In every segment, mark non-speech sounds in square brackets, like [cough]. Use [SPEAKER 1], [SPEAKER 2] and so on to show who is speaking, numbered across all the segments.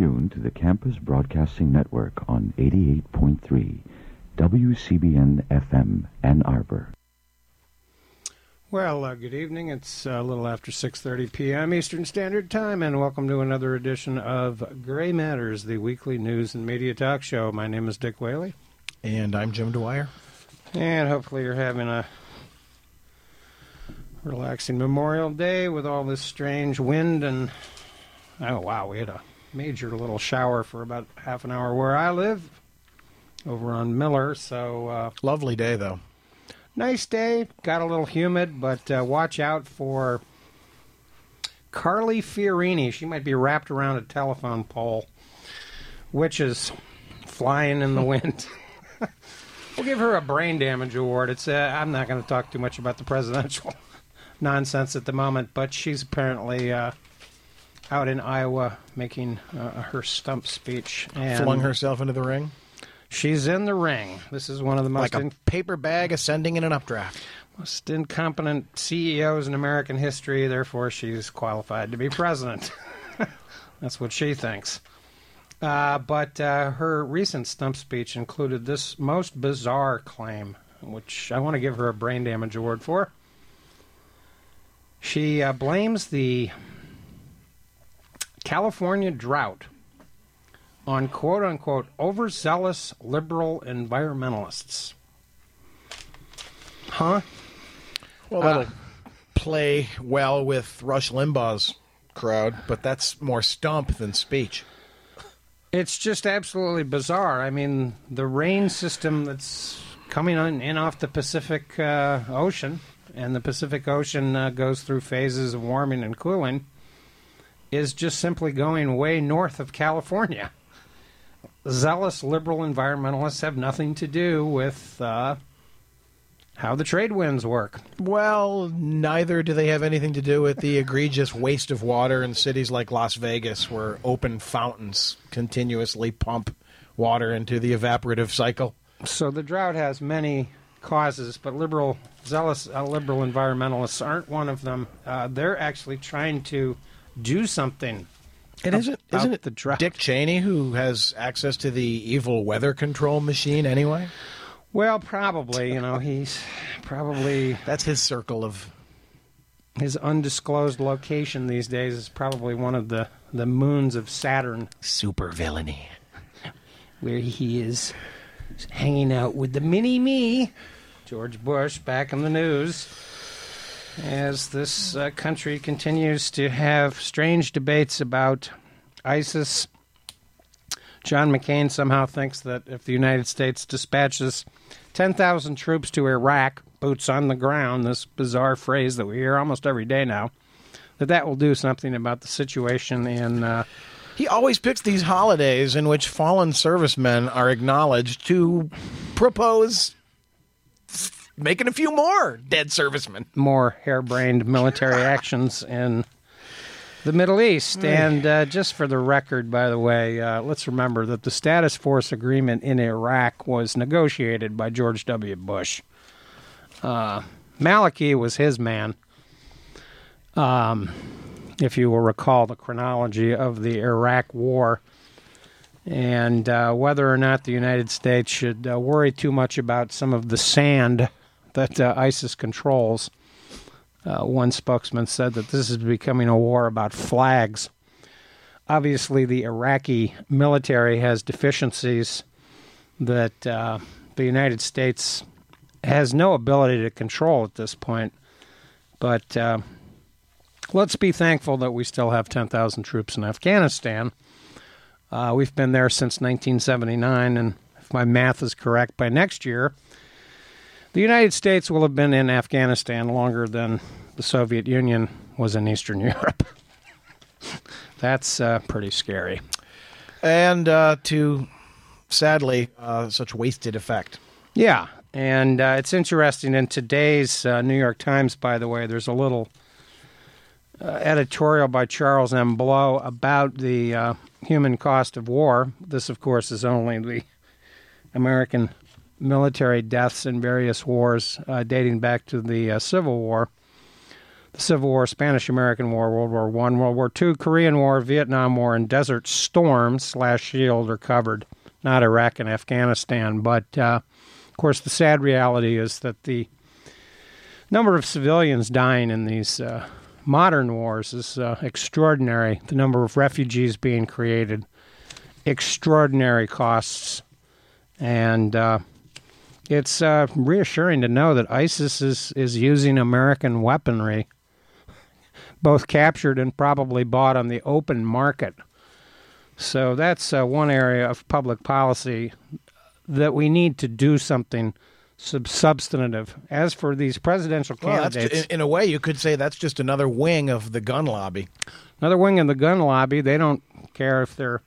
[SPEAKER 1] tuned to the Campus Broadcasting Network on 88.3 WCBN FM Ann Arbor.
[SPEAKER 2] Well, uh, good evening. It's uh, a little after 6:30 p.m. Eastern Standard Time, and welcome to another edition of Gray Matters, the weekly news and media talk show. My name is Dick Whaley,
[SPEAKER 3] and I'm Jim Dwyer.
[SPEAKER 2] And hopefully, you're having a relaxing Memorial Day with all this strange wind and oh wow, we had a major little shower for about half an hour where I live, over on Miller. So uh,
[SPEAKER 3] lovely day though
[SPEAKER 2] nice day. Got a little humid, but uh, watch out for Carly Fiorina. She might be wrapped around a telephone pole. Witches flying in the wind. [laughs] we'll give her a brain damage award. It's. Uh, I'm not going to talk too much about the presidential [laughs] nonsense at the moment, but she's apparently uh, out in Iowa making uh, her stump speech and
[SPEAKER 3] flung herself into the ring.
[SPEAKER 2] She's in the ring. This is one of the most
[SPEAKER 3] like a in- paper bag ascending in an updraft.
[SPEAKER 2] Most incompetent CEOs in American history. Therefore, she's qualified to be president. [laughs] That's what she thinks. Uh, but uh, her recent stump speech included this most bizarre claim, which I want to give her a brain damage award for. She uh, blames the California drought on quote unquote overzealous liberal environmentalists. Huh?
[SPEAKER 3] Well, that'll uh, play well with Rush Limbaugh's crowd, but that's more stump than speech.
[SPEAKER 2] It's just absolutely bizarre. I mean, the rain system that's coming on in off the Pacific uh, Ocean, and the Pacific Ocean uh, goes through phases of warming and cooling, is just simply going way north of California zealous liberal environmentalists have nothing to do with uh, how the trade winds work.
[SPEAKER 3] Well, neither do they have anything to do with the egregious waste of water in cities like Las Vegas, where open fountains continuously pump water into the evaporative cycle.
[SPEAKER 2] So the drought has many causes, but liberal, zealous uh, liberal environmentalists aren't one of them. Uh, they're actually trying to do something
[SPEAKER 3] and isn't isn't it the drought. Dick Cheney who has access to the evil weather control machine anyway?
[SPEAKER 2] Well, probably. You know, he's probably
[SPEAKER 3] that's his circle of
[SPEAKER 2] his undisclosed location these days is probably one of the the moons of Saturn.
[SPEAKER 3] Super villainy,
[SPEAKER 2] where he is hanging out with the mini me, George Bush, back in the news as this uh, country continues to have strange debates about ISIS. John McCain somehow thinks that if the United States dispatches 10,000 troops to Iraq, boots on the ground, this bizarre phrase that we hear almost every day now, that that will do something about the situation in. Uh,
[SPEAKER 3] he always picks these holidays in which fallen servicemen are acknowledged to propose making a few more dead servicemen.
[SPEAKER 2] More harebrained military [laughs] actions in the Middle East. And uh, just for the record, by the way, uh, let's remember that the status force agreement in Iraq was negotiated by George W. Bush. Uh, Maliki was his man. Um, if you will recall the chronology of the Iraq War and uh, whether or not the United States should uh, worry too much about some of the sand that uh, ISIS controls. Uh, one spokesman said that this is becoming a war about flags. Obviously, the Iraqi military has deficiencies that uh, the United States has no ability to control at this point. But uh, let's be thankful that we still have 10,000 troops in Afghanistan. Uh, we've been there since 1979, and if my math is correct, by next year, the United States will have been in Afghanistan longer than the Soviet Union was in Eastern [laughs] Europe. That's uh, pretty scary.
[SPEAKER 3] And uh, to, sadly, uh, such wasted effect.
[SPEAKER 2] Yeah. And uh, it's interesting. In today's uh, New York Times, by the way, there's a little uh, editorial by Charles M. Blow about the human cost of war. This, of course, is only the American military deaths in various wars uh, dating back to the uh, Civil War. the Civil War, Spanish American War, World War One, World War Two, Korean War, Vietnam War, and Desert Storm slash Shield are covered. Not Iraq and Afghanistan, but uh, of course the sad reality is that the number of civilians dying in these uh, modern wars is uh, extraordinary. The number of refugees being created, extraordinary costs, and uh, it's uh, reassuring to know that ISIS is, is using American weaponry, both captured and probably bought on the open market. So that's uh, one area of public policy that we need to do something sub- substantive. As for these presidential
[SPEAKER 3] Well,
[SPEAKER 2] candidates,
[SPEAKER 3] ju- in, in a way, you could say that's just another wing of the gun lobby.
[SPEAKER 2] another wing in the gun lobby, they don't care if they're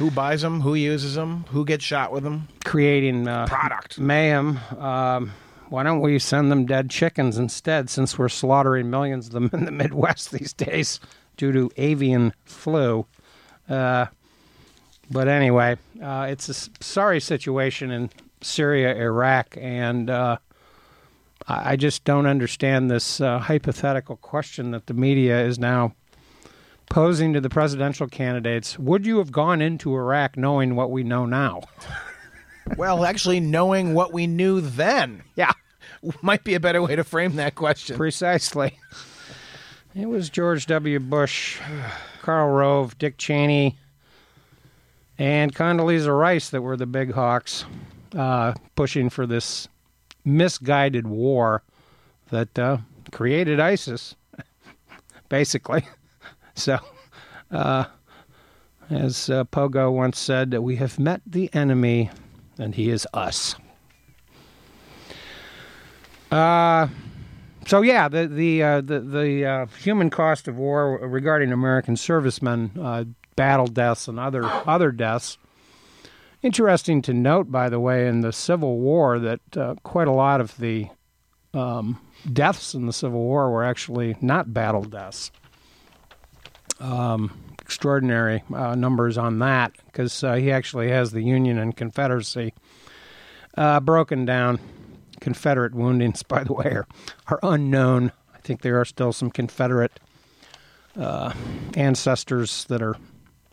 [SPEAKER 3] Who buys them? Who uses them? Who gets shot with them?
[SPEAKER 2] creating uh,
[SPEAKER 3] Product.
[SPEAKER 2] mayhem. Um, why don't we send them dead chickens instead, since we're slaughtering millions of them in the Midwest [laughs] these days due to avian flu? Uh, but anyway, uh, it's a sorry situation in Syria, Iraq, and uh, I I just don't understand this uh, hypothetical question that the media is now posing to the presidential candidates. Would you have gone into Iraq knowing what we know now? [laughs]
[SPEAKER 3] Well, actually, knowing what we knew then
[SPEAKER 2] Yeah. [laughs]
[SPEAKER 3] might be a better way to frame that question.
[SPEAKER 2] Precisely. It was George W. Bush, Karl Rove, Dick Cheney, and Condoleezza Rice that were the big hawks uh, pushing for this misguided war that uh, created ISIS, [laughs] basically. So, [laughs] uh, as uh, Pogo once said, we have met the enemy, and he is us. Uh, so yeah, the the uh, the the uh, human cost of war regarding American servicemen, uh, battle deaths and other other deaths. Interesting to note, by the way, in the Civil War, that uh, quite a lot of the um, deaths in the Civil War were actually not battle deaths. Um, extraordinary uh, numbers on that because uh, he actually has the Union and Confederacy uh, broken down. Confederate woundings, [laughs] by the way, are, are unknown. I think there are still some Confederate uh, ancestors that are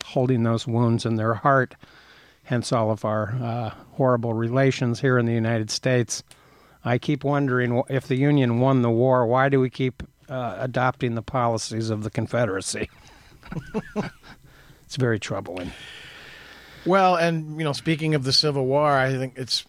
[SPEAKER 2] holding those wounds in their heart, hence all of our uh, horrible relations here in the United States. I keep wondering if the Union won the war, why do we keep uh, adopting the policies of the Confederacy? [laughs] it's very troubling.
[SPEAKER 3] Well, and you know, speaking of the Civil War, I think it's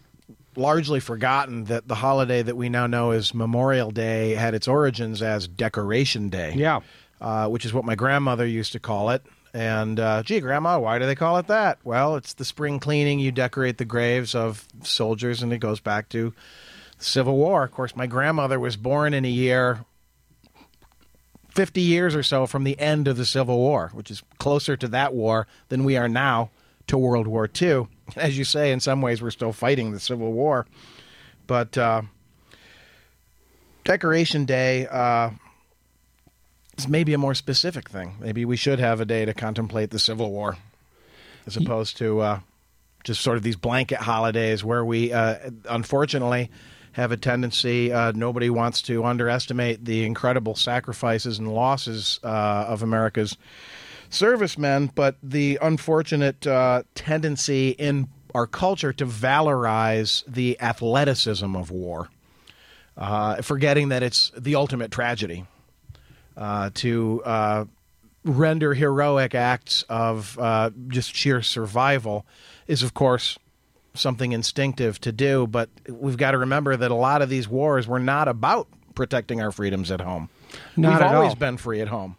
[SPEAKER 3] largely forgotten that the holiday that we now know as Memorial Day had its origins as Decoration Day.
[SPEAKER 2] Yeah.
[SPEAKER 3] uh, which is what my grandmother used to call it. And uh, gee, Grandma, why do they call it that? Well, it's the spring cleaning. You decorate the graves of soldiers, and it goes back to the Civil War. Of course, my grandmother was born in a year 50 years or so from the end of the Civil War, which is closer to that war than we are now to World War II. [laughs] As you say, in some ways, we're still fighting the Civil War. But uh, Decoration Day uh, is maybe a more specific thing. Maybe we should have a day to contemplate the Civil War as opposed to uh, just sort of these blanket holidays where we, uh, unfortunately, have a tendency. Uh, nobody wants to underestimate the incredible sacrifices and losses uh, of America's servicemen, but the unfortunate uh, tendency in our culture to valorize the athleticism of war, uh, forgetting that it's the ultimate tragedy. Uh, to uh, render heroic acts of just sheer survival is, of course, something instinctive to do, but we've got to remember that a lot of these wars were not about protecting our freedoms at home.
[SPEAKER 2] Not
[SPEAKER 3] we've always
[SPEAKER 2] all.
[SPEAKER 3] been free at home.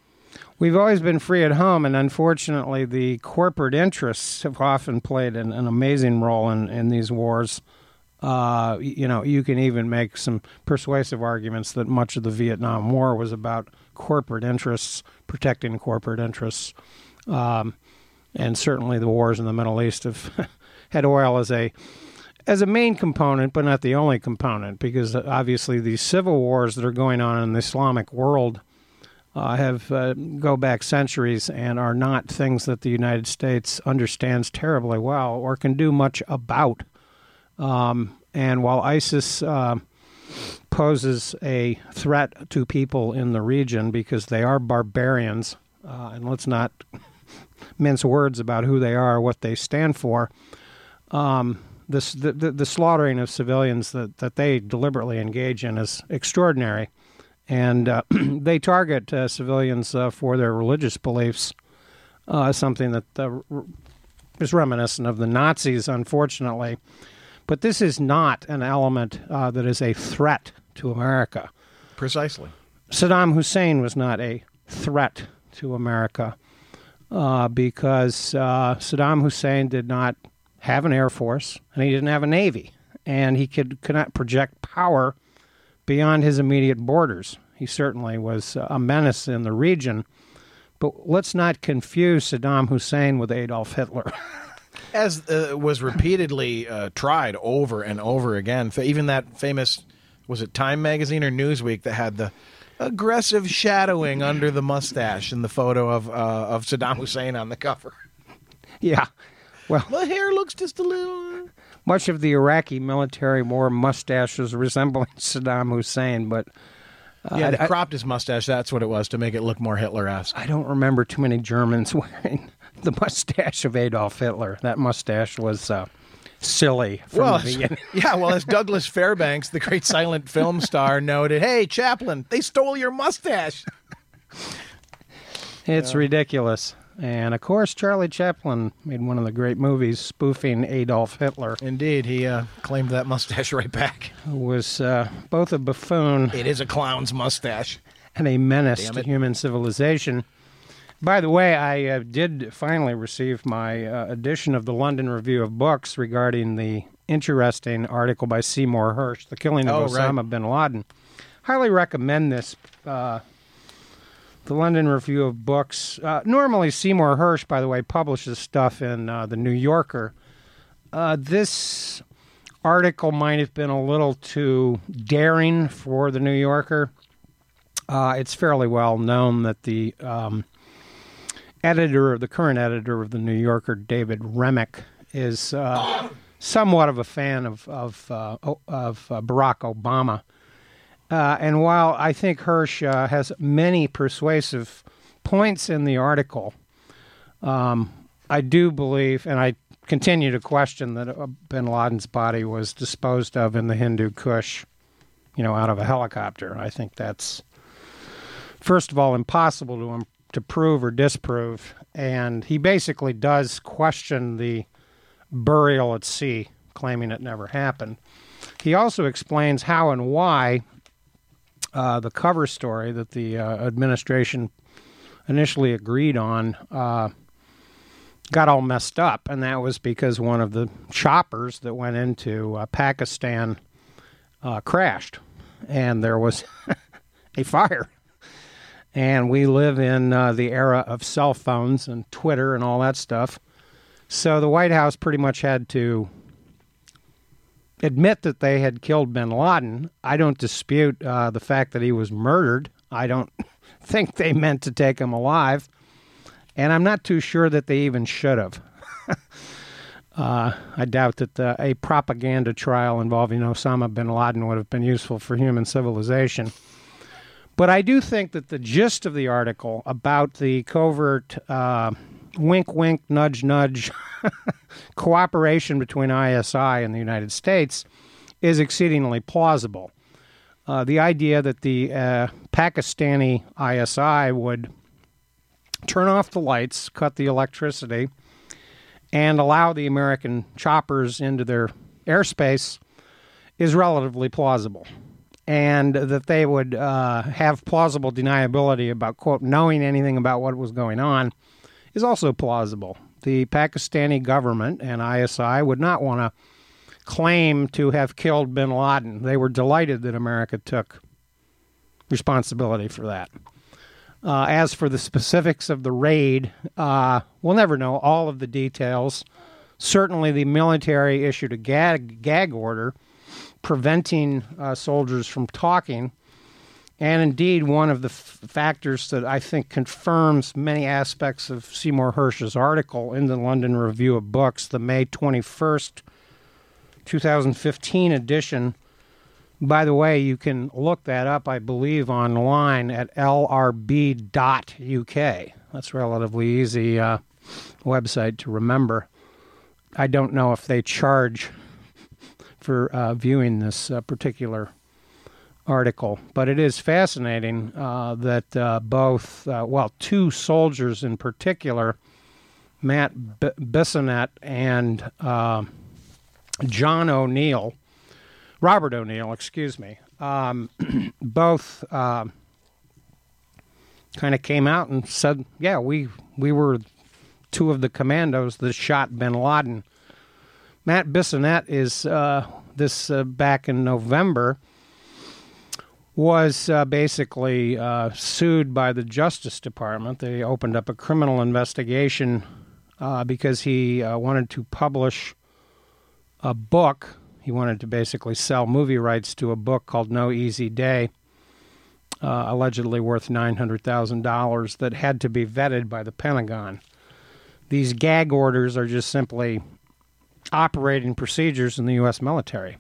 [SPEAKER 2] We've always been free at home, and unfortunately, the corporate interests have often played an, an amazing role in, in these wars. Uh, you know, you can even make some persuasive arguments that much of the Vietnam War was about corporate interests, protecting corporate interests. Um, and certainly the wars in the Middle East have [laughs] had oil as a as a main component, but not the only component, because obviously these civil wars that are going on in the Islamic world uh, have uh, go back centuries and are not things that the United States understands terribly well or can do much about. Um, and while ISIS uh, poses a threat to people in the region because they are barbarians. Uh, and let's not [laughs] mince words about who they are, what they stand for. Um, this, the, the, the, slaughtering of civilians that, that they deliberately engage in is extraordinary. And uh, [clears throat] they target uh, civilians uh, for their religious beliefs, uh, something that uh, is reminiscent of the Nazis, unfortunately. But this is not an element uh, that is a threat to America.
[SPEAKER 3] Precisely.
[SPEAKER 2] Saddam Hussein was not a threat to America because Saddam Hussein did not have an air force and he didn't have a navy, and he could could not project power beyond his immediate borders. He certainly was a menace in the region, but let's not confuse Saddam Hussein with Adolf Hitler. [laughs]
[SPEAKER 3] As uh, was repeatedly uh, tried over and over again, even that famous was it Time magazine or Newsweek that had the aggressive shadowing under the mustache in the photo of uh, of Saddam Hussein on the cover.
[SPEAKER 2] Yeah, well,
[SPEAKER 3] the hair looks just a little.
[SPEAKER 2] Much of the Iraqi military wore mustaches resembling [laughs] Saddam Hussein, but
[SPEAKER 3] uh, yeah, they cropped his mustache. That's what it was to make it look more Hitler-esque.
[SPEAKER 2] I don't remember too many Germans [laughs] wearing the mustache of Adolf Hitler. That mustache was uh, silly from
[SPEAKER 3] well,
[SPEAKER 2] the [laughs]
[SPEAKER 3] yeah, well, as Douglas Fairbanks, the great silent film star, noted, "Hey, Chaplin, they stole your mustache."
[SPEAKER 2] It's yeah. ridiculous. And of course, Charlie Chaplin made one of the great movies spoofing Adolf Hitler.
[SPEAKER 3] Indeed, he uh, claimed that mustache [laughs] right back.
[SPEAKER 2] Who was uh, both a buffoon.
[SPEAKER 3] It is a clown's mustache.
[SPEAKER 2] And a menace to human civilization. By the way, I uh, did finally receive my uh, edition of the London Review of Books regarding the interesting article by Seymour Hersh, The Killing of
[SPEAKER 3] oh,
[SPEAKER 2] Osama
[SPEAKER 3] right.
[SPEAKER 2] bin Laden. Highly recommend this uh, the London Review of Books. Uh, normally, Seymour Hersh, by the way, publishes stuff in uh, the New Yorker. Uh, this article might have been a little too daring for the New Yorker. Uh, it's fairly well known that the um, editor, the current editor of the New Yorker, David Remnick, is uh, somewhat of a fan of of, uh, of Barack Obama. Uh, and while I think Hersh uh, has many persuasive points in the article, um, I do believe, and I continue to question that uh, bin Laden's body was disposed of in the Hindu Kush, you know, out of a helicopter. I think that's, first of all, impossible to, to prove or disprove. And he basically does question the burial at sea, claiming it never happened. He also explains how and why uh, the cover story that the uh, administration initially agreed on uh, got all messed up, and that was because one of the choppers that went into uh, Pakistan uh, crashed, and there was [laughs] a fire. And we live in uh, the era of cell phones and Twitter and all that stuff. So the White House pretty much had to admit that they had killed bin Laden. I don't dispute uh, the fact that he was murdered. I don't [laughs] think they meant to take him alive. And I'm not too sure that they even should have. [laughs] uh, I doubt that the, a propaganda trial involving Osama bin Laden would have been useful for human civilization. But I do think that the gist of the article about the covert uh, wink, wink, nudge, nudge [laughs] cooperation between ISI and the United States is exceedingly plausible. Uh, the idea that the uh, Pakistani ISI would turn off the lights, cut the electricity, and allow the American choppers into their airspace is relatively plausible. And that they would uh, have plausible deniability about, quote, knowing anything about what was going on is also plausible. The Pakistani government and ISI would not want to claim to have killed bin Laden. They were delighted that America took responsibility for that. Uh, as for the specifics of the raid, uh, we'll never know all of the details. Certainly, the military issued a gag, gag order preventing uh, soldiers from talking and indeed, one of the f- factors that I think confirms many aspects of Seymour Hersh's article in the London Review of Books, the May 21st, 2015 edition, By the way, you can look that up, I believe, online at lrb.uk. That's relatively easy uh, website to remember. I don't know if they charge for uh, viewing this uh, particular article, but it is fascinating uh, that uh, both, uh, well, two soldiers in particular, Matt B- Bissonnette and uh, John O'Neill, Robert O'Neill, excuse me, um, [clears throat] both uh, kind of came out and said, "Yeah, we we were two of the commandos that shot Bin Laden." Matt Bissonnette is uh, this uh, back in November was uh, basically uh, sued by the Justice Department. They opened up a criminal investigation uh, because he uh, wanted to publish a book. He wanted to basically sell movie rights to a book called No Easy Day, uh, allegedly worth $900,000, that had to be vetted by the Pentagon. These gag orders are just simply operating procedures in the U.S. military.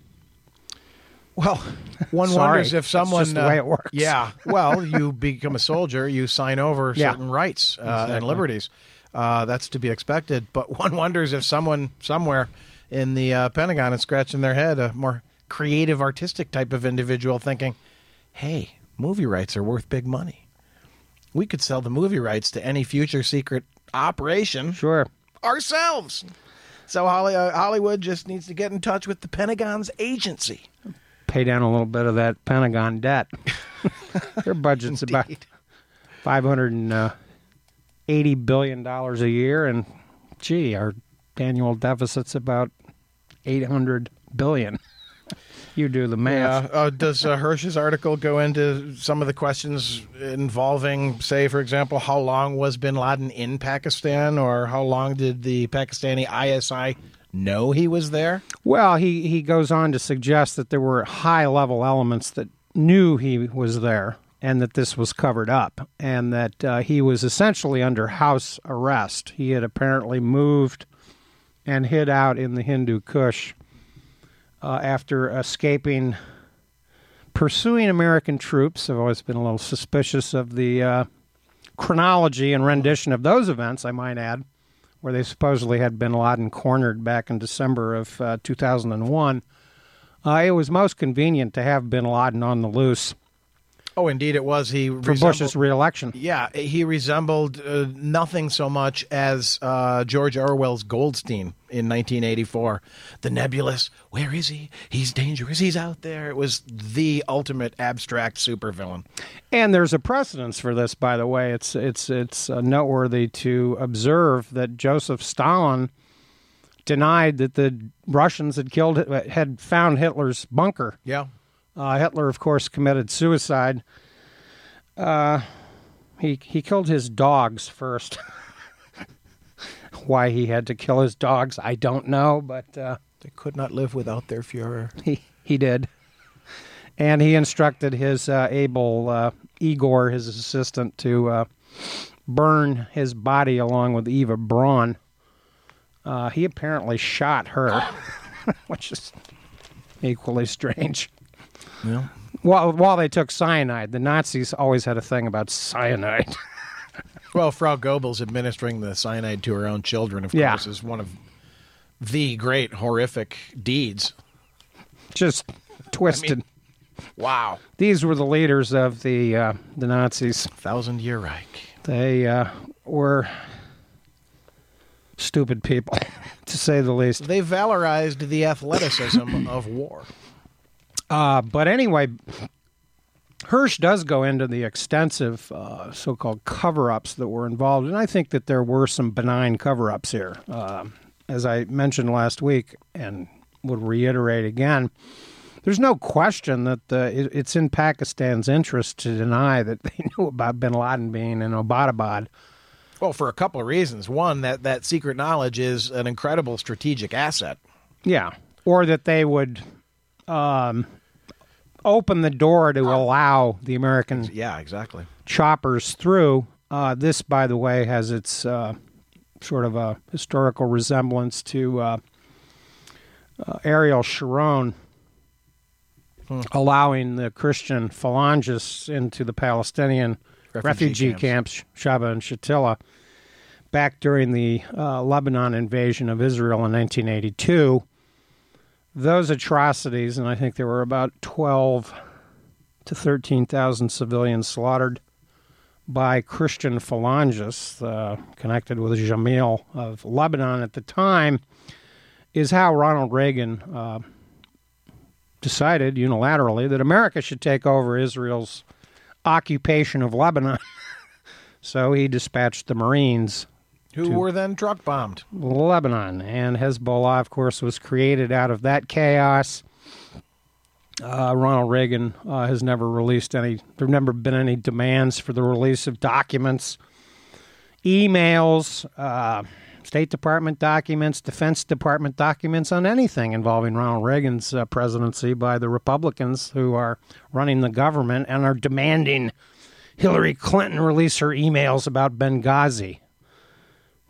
[SPEAKER 3] Well, [laughs] one
[SPEAKER 2] Sorry,
[SPEAKER 3] wonders if someone.
[SPEAKER 2] just the
[SPEAKER 3] uh,
[SPEAKER 2] way it works.
[SPEAKER 3] Yeah. Well, you become a soldier, you sign over [laughs]
[SPEAKER 2] Yeah.
[SPEAKER 3] certain rights uh, and liberties. Uh, that's to be expected. But [laughs] one wonders if someone somewhere in the uh, Pentagon is scratching their head, a more creative, artistic type of individual, thinking, "Hey, movie rights are worth big money. We could sell the movie rights to any future secret operation
[SPEAKER 2] Sure.
[SPEAKER 3] ourselves." So uh, Hollywood just needs to get in touch with the Pentagon's agency.
[SPEAKER 2] Pay down a little bit of that Pentagon debt. [laughs] Their budget's about five hundred and eighty billion dollars a year, and gee, our annual deficit's about eight hundred billion. you do the math.
[SPEAKER 3] Yeah. Uh, does uh, Hersh's article go into some of the questions involving, say, for example, how long was Bin Laden in Pakistan, or how long did the Pakistani ISI know he was there?
[SPEAKER 2] Well, he he goes on to suggest that there were high level elements that knew he was there, and that this was covered up, and that uh, he was essentially under house arrest. He had apparently moved and hid out in the Hindu Kush uh, after escaping pursuing American troops. I've always been a little suspicious of the uh, chronology and rendition of those events, I might add, where they supposedly had bin Laden cornered back in December of uh, 2001. Uh, it was most convenient to have bin Laden on the loose
[SPEAKER 3] Oh, indeed, it was. He
[SPEAKER 2] for Bush's reelection.
[SPEAKER 3] Yeah, he resembled uh, nothing so much as uh, George Orwell's Goldstein in 1984. The nebulous, where is he? He's dangerous. He's out there. It was the ultimate abstract supervillain.
[SPEAKER 2] And there's a precedence for this, by the way. It's it's it's uh, noteworthy to observe that Joseph Stalin denied that the Russians had killed had found Hitler's bunker.
[SPEAKER 3] Yeah.
[SPEAKER 2] Uh, Hitler, of course, committed suicide. Uh, he he killed his dogs first. [laughs] Why he had to kill his dogs, I don't know, but uh,
[SPEAKER 3] They could not live without their Fuhrer.
[SPEAKER 2] he he did, and he instructed his uh, able uh, Igor, his assistant, to uh, burn his body along with Eva Braun. Uh, he apparently shot her, [laughs] which is equally strange.
[SPEAKER 3] Yeah.
[SPEAKER 2] While while they took cyanide, the Nazis always had a thing about cyanide. [laughs]
[SPEAKER 3] Well, Frau Goebbels administering the cyanide to her own children, of
[SPEAKER 2] Yeah.
[SPEAKER 3] course, is one of the great horrific deeds.
[SPEAKER 2] Just twisted.
[SPEAKER 3] Wow.
[SPEAKER 2] These were the leaders of the uh, the Nazis.
[SPEAKER 3] Thousand Year Reich.
[SPEAKER 2] They uh, were stupid people, [laughs] to say the least.
[SPEAKER 3] They valorized the athleticism of war.
[SPEAKER 2] Uh, but anyway, Hersh does go into the extensive uh, so-called cover-ups that were involved, and I think that there were some benign cover-ups here. Uh, as I mentioned last week, and would reiterate again, there's no question that the, it, it's in Pakistan's interest to deny that [laughs] they knew about Bin Laden being in Abbottabad.
[SPEAKER 3] Well, for a couple of reasons. One, that, that secret knowledge is an incredible strategic asset.
[SPEAKER 2] Yeah, or that they would um, open the door to allow the American
[SPEAKER 3] Yeah, exactly.
[SPEAKER 2] choppers through. Uh, this, by the way, has its uh, sort of a historical resemblance to uh, uh, Ariel Sharon. allowing the Christian phalangists into the Palestinian
[SPEAKER 3] Refugee
[SPEAKER 2] refugee,
[SPEAKER 3] camps.
[SPEAKER 2] camps, Sabra and Shatila, back during the uh, Lebanon invasion of Israel in 1982. Those atrocities, and I think there were about 12 to 13,000 civilians slaughtered by Christian phalangists uh, connected with Gemayel of Lebanon at the time, is how Ronald Reagan uh, decided unilaterally that America should take over Israel's occupation of Lebanon. [laughs] so he dispatched the Marines
[SPEAKER 3] Who were then truck bombed.
[SPEAKER 2] Lebanon, and Hezbollah, of course, was created out of that chaos. Uh, Ronald Reagan uh, has never released any. There've never been any demands for the release of documents, emails, uh, State Department documents, Defense Department documents on anything involving Ronald Reagan's uh, presidency by the Republicans who are running the government and are demanding Hillary Clinton release her emails about Benghazi.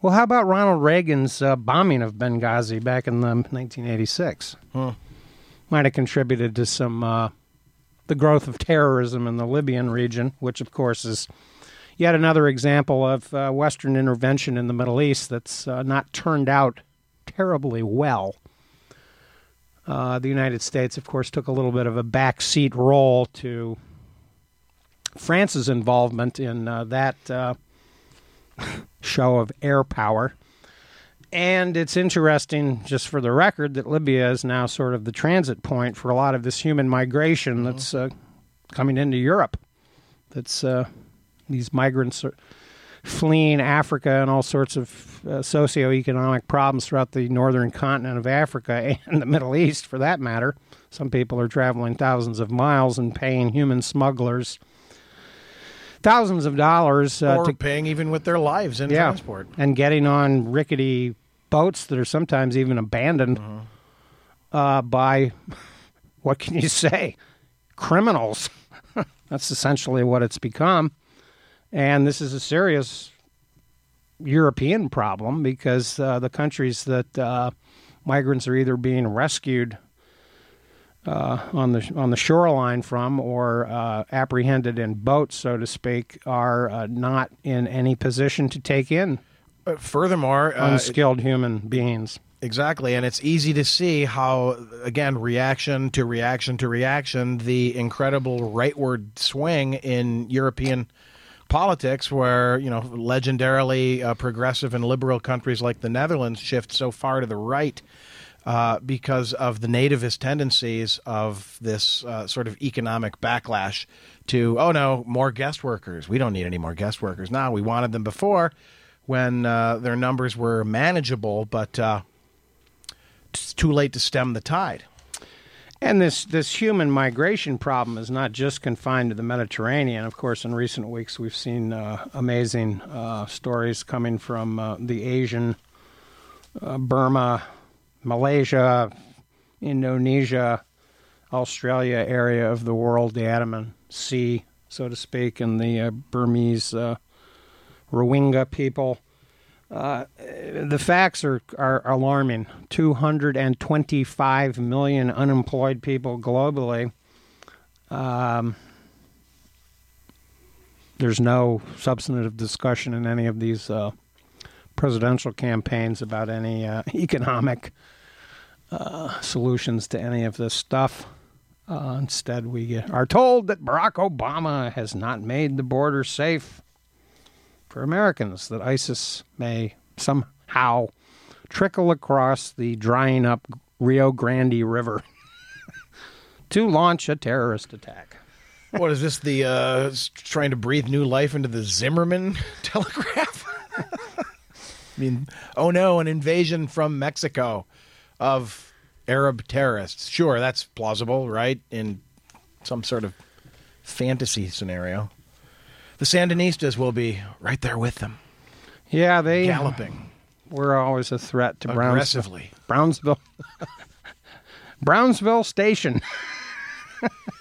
[SPEAKER 2] Well, how about Ronald Reagan's uh, bombing of Benghazi back in um, 1986? Might have contributed to some uh, the growth of terrorism in the Libyan region, which, of course, is yet another example of uh, Western intervention in the Middle East that's uh, not turned out terribly well. Uh, the United States, of course, took a little bit of a backseat role to France's involvement in uh, that uh, show of air power. And it's interesting, just for the record, that Libya is now sort of the transit point for a lot of this human migration that's uh, coming into Europe. That's uh, these migrants are fleeing Africa and all sorts of uh, socioeconomic problems throughout the northern continent of Africa [laughs] and the Middle East, for that matter. Some people are traveling thousands of miles and paying human smugglers thousands of dollars uh,
[SPEAKER 3] or
[SPEAKER 2] to
[SPEAKER 3] paying even with their lives in
[SPEAKER 2] yeah,
[SPEAKER 3] transport.
[SPEAKER 2] and getting on rickety boats that are sometimes even abandoned uh, by [laughs] what can you say criminals. [laughs] That's essentially what it's become, and this is a serious European problem because uh, the countries that uh, migrants are either being rescued uh, on the on the shoreline from or uh, apprehended in boats, so to speak, are uh, not in any position to take in
[SPEAKER 3] Uh, furthermore, uh,
[SPEAKER 2] unskilled human beings.
[SPEAKER 3] Exactly, and it's easy to see how, again, reaction to reaction to reaction, the incredible rightward swing in European politics, where you know legendarily uh, progressive and liberal countries like the Netherlands shift so far to the right uh, because of the nativist tendencies of this uh, sort of economic backlash to oh no more guest workers. We don't need any more guest workers. Now we wanted them before when uh, their numbers were manageable but uh, it's too late to stem the tide.
[SPEAKER 2] And this, this human migration problem is not just confined to the Mediterranean. Of course, in recent weeks, we've seen uh, amazing stories coming from the Asian, Burma, Malaysia, Indonesia, Australia area of the world, the Andaman Sea, so to speak, and the uh, Burmese uh, Rohingya people. Uh, the facts are, are alarming. 225 million unemployed people globally. Um, there's no substantive discussion in any of these uh, presidential campaigns about any uh, [laughs] economic uh, solutions to any of this stuff. Uh, instead, we are told that Barack Obama has not made the border safe for Americans, that ISIS may somehow trickle across the drying up Rio Grande River [laughs] to launch a terrorist attack.
[SPEAKER 3] what is this the uh, trying to breathe new life into the zimmerman [laughs] telegraph i mean oh no an invasion from mexico of arab terrorists sure that's plausible right in some sort of fantasy scenario the sandinistas will be right there with them
[SPEAKER 2] Yeah, they uh,
[SPEAKER 3] galloping
[SPEAKER 2] We're always a threat to Brownsville.
[SPEAKER 3] aggressively
[SPEAKER 2] Brownsville. [laughs] Brownsville Station. [laughs]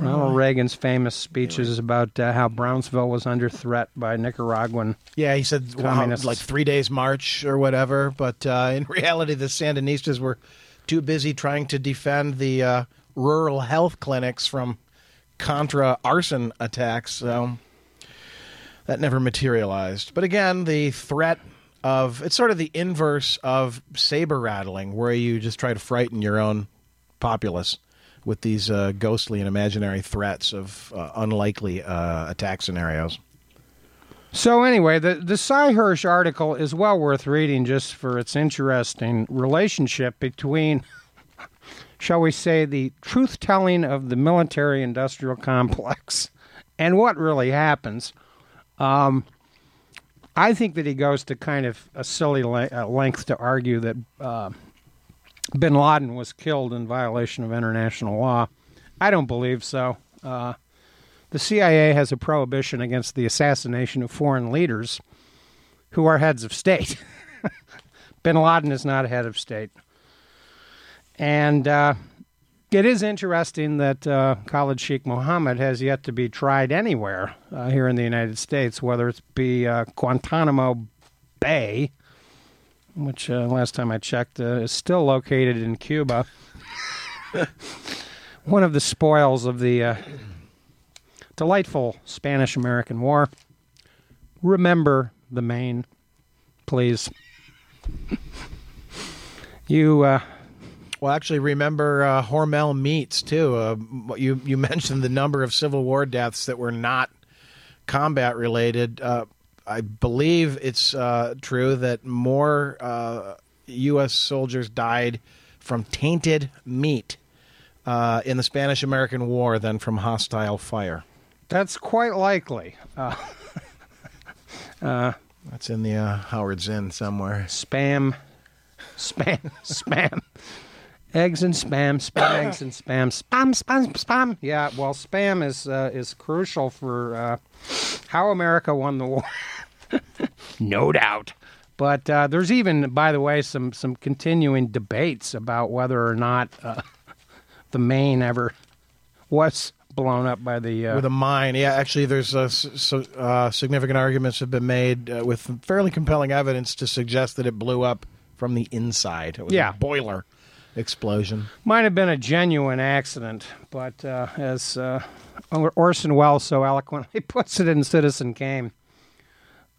[SPEAKER 2] Ronald Reagan's famous speeches about uh, how Brownsville was under threat by Nicaraguan.
[SPEAKER 3] Yeah, he said
[SPEAKER 2] Communists.
[SPEAKER 3] like three days march or whatever. But uh, in [laughs] reality, the Sandinistas were too busy trying to defend the uh, rural health clinics from Contra arson attacks. So that never materialized. But again, the threat of it's sort of the inverse of saber rattling, where you just try to frighten your own populace with these uh, ghostly and imaginary threats of uh, unlikely uh, attack scenarios.
[SPEAKER 2] So anyway, the the Sy Hersh article is well worth reading just for its interesting relationship between, [laughs] shall we say, the truth telling of the military industrial complex [laughs] and what really happens. Um, I think that he goes to kind of a silly le- uh, length to argue that uh, Bin Laden was killed in violation of international law. I don't believe so. Uh, the CIA has a prohibition against the assassination of foreign leaders who are heads of state. [laughs] Bin Laden is not a head of state. And uh, it is interesting that uh, Khalid Sheikh Mohammed has yet to be tried anywhere uh, here in the United States, whether it be uh, Guantanamo Bay, which uh, last time I checked uh, is still located in Cuba. [laughs] One of the spoils of the uh, delightful Spanish American War. Remember the Maine, please. you uh,
[SPEAKER 3] Well, actually, remember uh, Hormel Meats too. Uh, you you [laughs] mentioned the number of Civil War deaths that were not combat related. Uh, I believe it's uh, true that more uh, U.S. soldiers died from tainted meat uh, in the Spanish American War than from hostile fire.
[SPEAKER 2] that's quite likely. Uh, [laughs]
[SPEAKER 3] That's in the uh, Howard Zinn somewhere.
[SPEAKER 2] spam, spam, spam. Eggs and spam, spam, eggs and spam, spam, spam, spam. Yeah, well, spam is uh, is crucial for uh, how America won the war, [laughs] [laughs] no doubt. But uh, there's even, by the way, some some continuing debates about whether or not uh, [laughs] the Maine ever was blown up by the. Uh,
[SPEAKER 3] with a mine. Yeah, actually, there's uh, so, uh, significant arguments have been made uh, with fairly compelling evidence to suggest that it blew up from the inside. It was
[SPEAKER 2] Yeah.
[SPEAKER 3] a boiler explosion.
[SPEAKER 2] Might have been a genuine accident, but uh, as uh, Orson Welles so eloquently [laughs] puts it in Citizen Kane,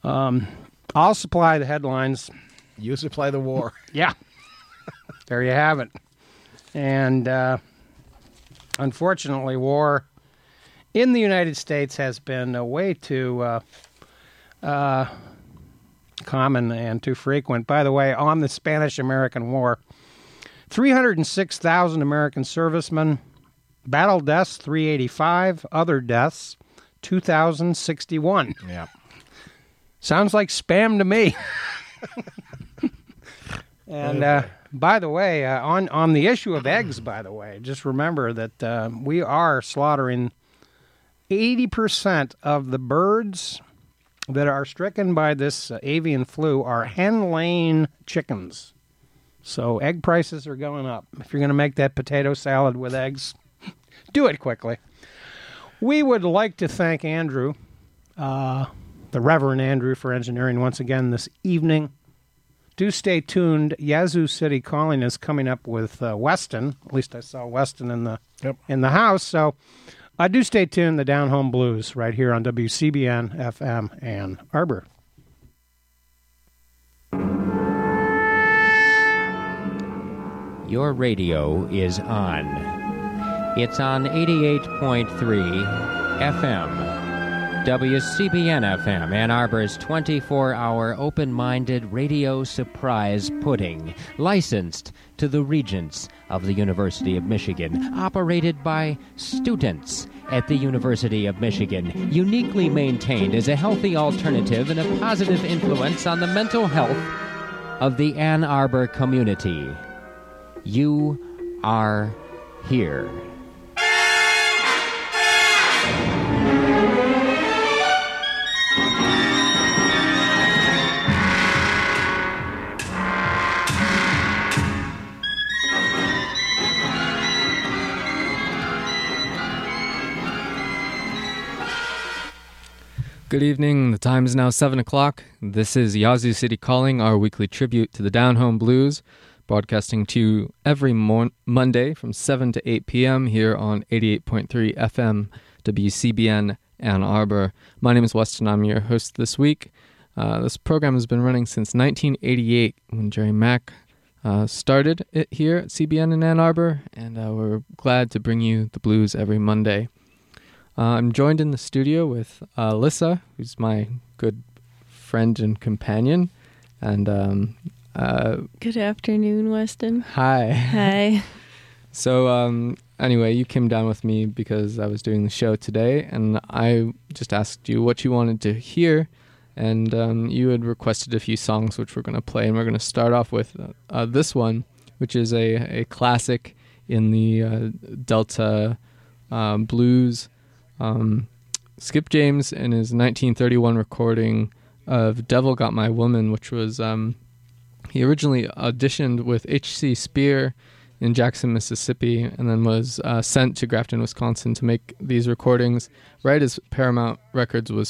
[SPEAKER 2] um, I'll supply the headlines.
[SPEAKER 3] You supply the war. [laughs]
[SPEAKER 2] Yeah, there you have it. And uh, unfortunately, war in the United States has been uh, way too uh, uh, common and too frequent. By the way, on the Spanish American War, 306,000 American servicemen, battle deaths 385, other deaths 2,061.
[SPEAKER 3] yeah.
[SPEAKER 2] Sounds like spam to me. [laughs] and uh, by the way, uh, on on the issue of eggs, by the way, just remember that uh, we are slaughtering eighty percent of the birds that are stricken by this uh, avian flu are hen laying chickens. So egg prices are going up. If you're going to make that potato salad with eggs, [laughs] do it quickly. We would like to thank Andrew uh, the Reverend Andrew for engineering once again this evening. Do stay tuned. Yazoo City Calling is coming up with uh, Weston. At least I saw Weston in the
[SPEAKER 3] Yep.
[SPEAKER 2] in the house. So I do stay tuned. The Down Home Blues right here on WCBN FM Ann Arbor.
[SPEAKER 4] Your radio is on. It's on 88.3 FM. WCBN FM, Ann Arbor's 24 hour open minded radio surprise pudding, licensed to the Regents of the University of Michigan, operated by students at the University of Michigan, uniquely maintained as a healthy alternative and a positive influence on the mental health of the Ann Arbor community. You are here.
[SPEAKER 5] Good evening. The time is now 7 o'clock. This is Yazoo City Calling, our weekly tribute to the Down Home Blues. broadcasting to you every mon- Monday from 7 to 8 p.m. here on 88.3 FM WCBN Ann Arbor. My name is Weston. I'm your host this week. Uh, this program has been running since 1988 when Jerry Mack uh, started it here at CBN in Ann Arbor, and uh, we're glad to bring you the blues every Monday. Uh, I'm joined in the studio with uh, Alyssa, who's my good friend and companion, and um, uh,
[SPEAKER 6] Good afternoon, Weston.
[SPEAKER 5] hi.
[SPEAKER 6] Hi. [laughs] [laughs]
[SPEAKER 5] So, um, anyway, you came down with me because I was doing the show today, and I just asked you what you wanted to hear, and um, you had requested a few songs which we're going to play, and we're going to start off with uh, this one, which is a, a classic in the uh, Delta um, blues. Um, Skip James in his 1931 recording of "Devil Got My Woman," which was um, he originally auditioned with H.C. Speir in Jackson, Mississippi, and then was uh, sent to Grafton, Wisconsin to make these recordings right as Paramount Records was